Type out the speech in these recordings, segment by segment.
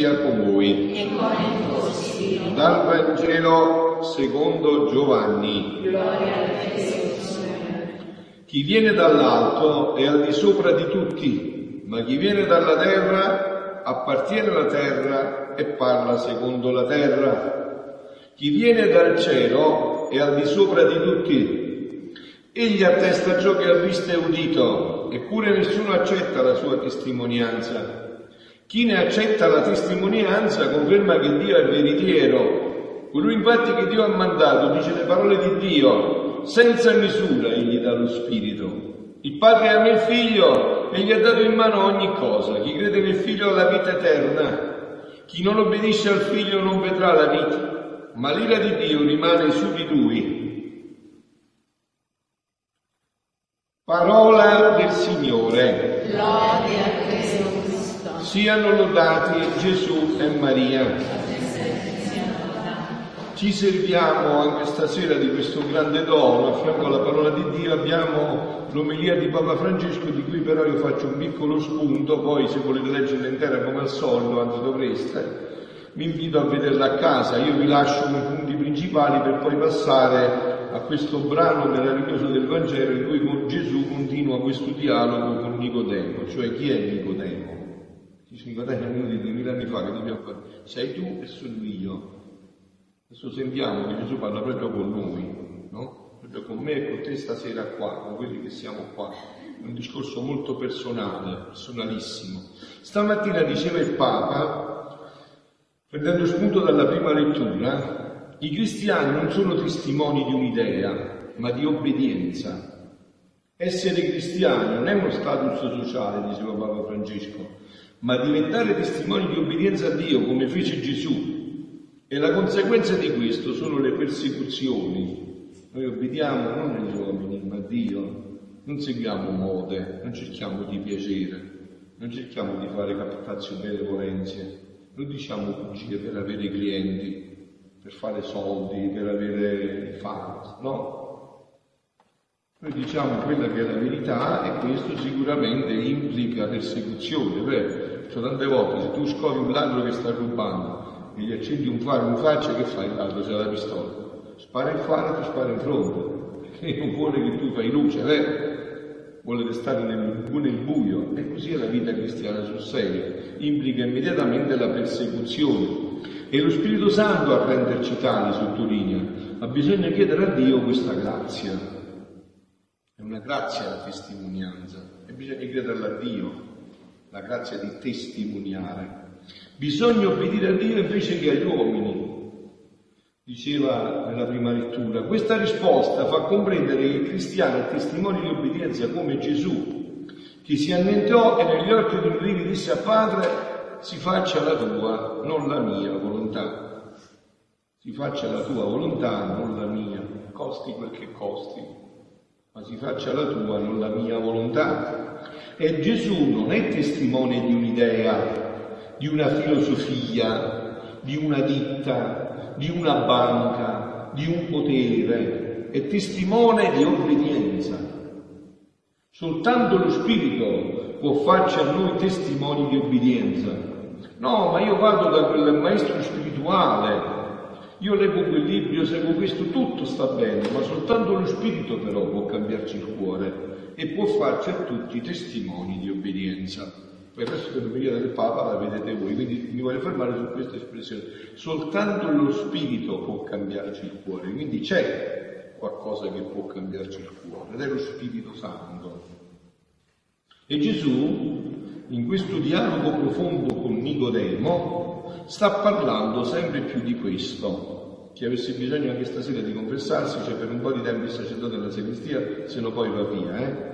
sia con voi. E con il tuo spirito. Dal Vangelo secondo Giovanni. Gloria a te, Signore. Chi viene dall'alto è al di sopra di tutti, ma chi viene dalla terra appartiene alla terra e parla secondo la terra. Chi viene dal cielo è al di sopra di tutti. Egli attesta ciò che ha visto e udito, eppure nessuno accetta la sua testimonianza. Chi ne accetta la testimonianza conferma che Dio è veritiero. Colui infatti che Dio ha mandato dice le parole di Dio, senza misura egli dà lo Spirito. Il Padre ama il Figlio e gli ha dato in mano ogni cosa. Chi crede nel Figlio ha la vita eterna. Chi non obbedisce al Figlio non vedrà la vita, ma l'ira di Dio rimane su di lui. Parola del Signore. Gloria a Cristo. Siano lodati Gesù e Maria. Ci serviamo anche stasera di questo grande dono, a fianco alla parola di Dio abbiamo l'omelia di Papa Francesco di cui però io faccio un piccolo spunto, poi se volete leggerla intera come al solito, anzi dovreste, vi invito a vederla a casa, io vi lascio i punti principali per poi passare a questo brano meraviglioso del Vangelo in cui Gesù continua questo dialogo con Nicodemo, cioè chi è Nicodemo? Dice Nicodemo è uno di duemila anni fa che dobbiamo fare, sei tu e sono io. Adesso sentiamo che Gesù parla proprio con noi, no? Proprio con me e con te stasera qua, con quelli che siamo qua. È un discorso molto personale, personalissimo. Stamattina diceva il Papa, prendendo spunto dalla prima lettura, i cristiani non sono testimoni di un'idea, ma di obbedienza. Essere cristiani non è uno status sociale, diceva Papa Francesco, ma diventare testimoni di obbedienza a Dio come fece Gesù e la conseguenza di questo sono le persecuzioni. Noi obbediamo non agli uomini, ma a Dio. Non seguiamo mode, non cerchiamo di piacere, non cerchiamo di fare captazioni benevolenze, non diciamo bugie per avere clienti, per fare soldi, per avere fans, no. Noi diciamo quella che è la verità e questo sicuramente implica persecuzione, vero? Cioè tante volte se tu scopri un ladro che sta rubando e gli accendi un faro in faccia, che fai l'altro c'è la pistola? Spara il faro ti spara in fronte, perché non vuole che tu fai luce, vero? Vuole restare nel, nel buio, e così è la vita cristiana sul serio, implica immediatamente la persecuzione. E lo Spirito Santo a renderci tali, sottolinea, ma bisogna chiedere a Dio questa grazia. È una grazia la testimonianza, e bisogna chiederla a Dio, la grazia di testimoniare. Bisogna obbedire a Dio invece che agli uomini, diceva nella prima lettura. Questa risposta fa comprendere che il cristiano è testimone di obbedienza come Gesù, che si annettò e negli occhi di rivi disse a Padre, si faccia la tua, non la mia volontà. Si faccia la tua volontà, non la mia, costi quel che costi, ma si faccia la tua, non la mia volontà. E Gesù non è testimone di un'idea, di una filosofia, di una ditta, di una banca, di un potere, è testimone di obbedienza. Soltanto lo Spirito può farci a noi testimoni di obbedienza. No, ma io vado da quel maestro spirituale, io leggo quel libro, io seguo questo, tutto sta bene, ma soltanto lo Spirito però può cambiarci il cuore e può farci a tutti testimoni di obbedienza. Resto dell'omelia del Papa la vedete voi, quindi mi voglio fermare su questa espressione. Soltanto lo Spirito può cambiarci il cuore, quindi c'è qualcosa che può cambiarci il cuore, ed è lo Spirito Santo. E Gesù, in questo dialogo profondo con Nicodemo, sta parlando sempre più di questo. Chi avesse bisogno anche stasera di confessarsi, cioè per un po' di tempo il sacerdote della sagrestia, se no poi va via, eh?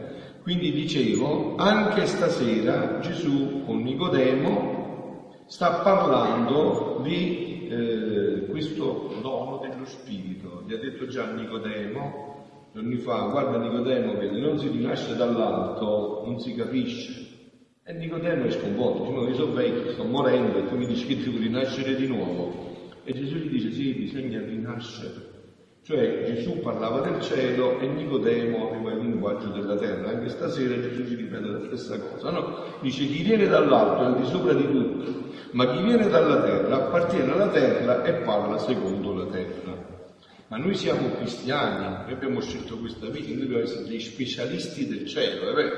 Quindi dicevo, anche stasera Gesù con Nicodemo sta parlando di eh, questo dono dello Spirito. Gli ha detto già Nicodemo, giorni fa, guarda Nicodemo che non si rinasce dall'alto, non si capisce. E Nicodemo è sconvolto, dice, no, io sono vecchio, sto morendo e tu mi dici che devo rinascere di nuovo. E Gesù gli dice, sì, bisogna rinascere. Cioè Gesù parlava del cielo e Nicodemo aveva il linguaggio della terra. Anche stasera Gesù ci ripete la stessa cosa, no? Dice chi viene dall'alto è al di sopra di tutto, ma chi viene dalla terra appartiene alla terra e parla secondo la terra. Ma noi siamo cristiani, noi abbiamo scelto questa vita, noi dobbiamo essere dei specialisti del cielo, è vero?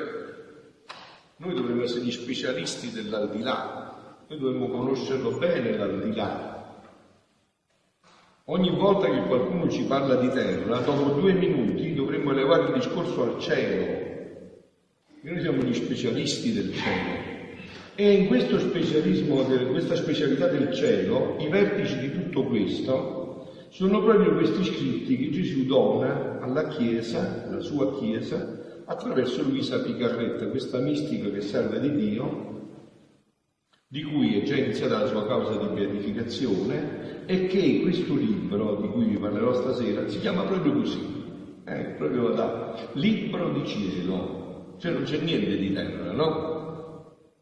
Noi dovremmo essere gli specialisti dell'aldilà, noi dovremmo conoscerlo bene l'aldilà, Ogni volta che qualcuno ci parla di terra, dopo due minuti dovremmo elevare il discorso al cielo. Noi siamo gli specialisti del cielo. E in questo specialismo, questa specialità del cielo, i vertici di tutto questo sono proprio questi scritti che Gesù dona alla Chiesa, alla sua Chiesa, attraverso Luisa Picarretta, questa mistica che serve di Dio, di cui è già iniziata la sua causa di beatificazione e che questo libro, di cui vi parlerò stasera, si chiama proprio così, eh, proprio da libro di cielo, cioè non c'è niente di terra, no?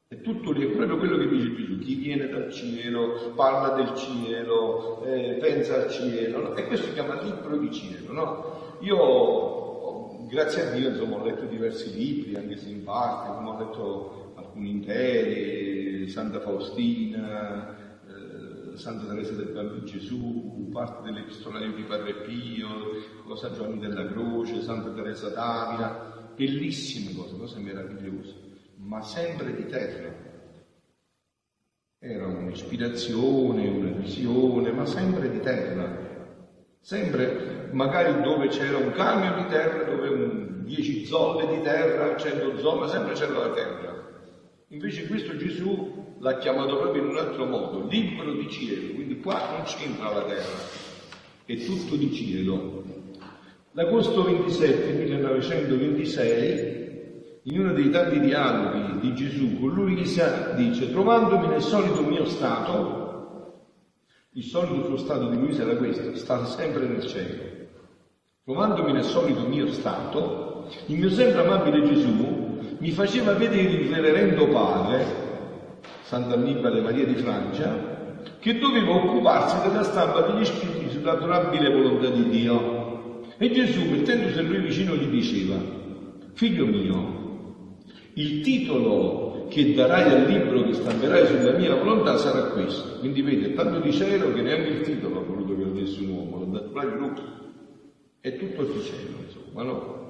È tutto lì, è proprio quello che dice Gesù, chi viene dal cielo, parla del cielo, eh, pensa al cielo, no? e questo si chiama libro di cielo, no? Io, grazie a Dio, insomma, ho letto diversi libri, anche se in parte, ho letto alcuni interi, Santa Faustina, eh, Santa Teresa del Bambino Gesù, parte dell'Epistolario di Padre Pio, cosa Giovanni della Croce, Santa Teresa d'Avila, bellissime cose, cose meravigliose, ma sempre di terra. Era un'ispirazione, una visione, ma sempre di terra. Sempre, magari dove c'era un camion di terra, dove un 10 zolle di terra, 100 zolle, ma sempre c'era la terra. Invece questo Gesù l'ha chiamato proprio in un altro modo, libro di cielo, quindi qua non c'entra la terra, è tutto di cielo. L'agosto 27 1926, in uno dei tanti dialoghi di Gesù con Luisa, dice, trovandomi nel solito mio stato, il solito suo stato di Luisa era questo, sta sempre nel cielo, trovandomi nel solito mio stato, il mio sempre amabile Gesù mi faceva vedere il reverendo padre, Sant'Annibale Maria di Francia, che doveva occuparsi della stampa degli scritti sull'adorabile volontà di Dio. E Gesù, mettendosi a lui vicino, gli diceva, figlio mio, il titolo che darai al libro che stamperai sulla mia volontà sarà questo. Quindi vede, tanto di cielo che neanche il titolo ha voluto che lo desse un uomo, l'ha dato proprio lui. È tutto di cielo, insomma, no?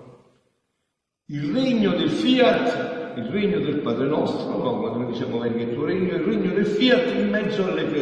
Il regno del fiat, il regno del Padre nostro, no? quando noi diciamo venga il tuo regno, il regno del fiat in mezzo alle creature.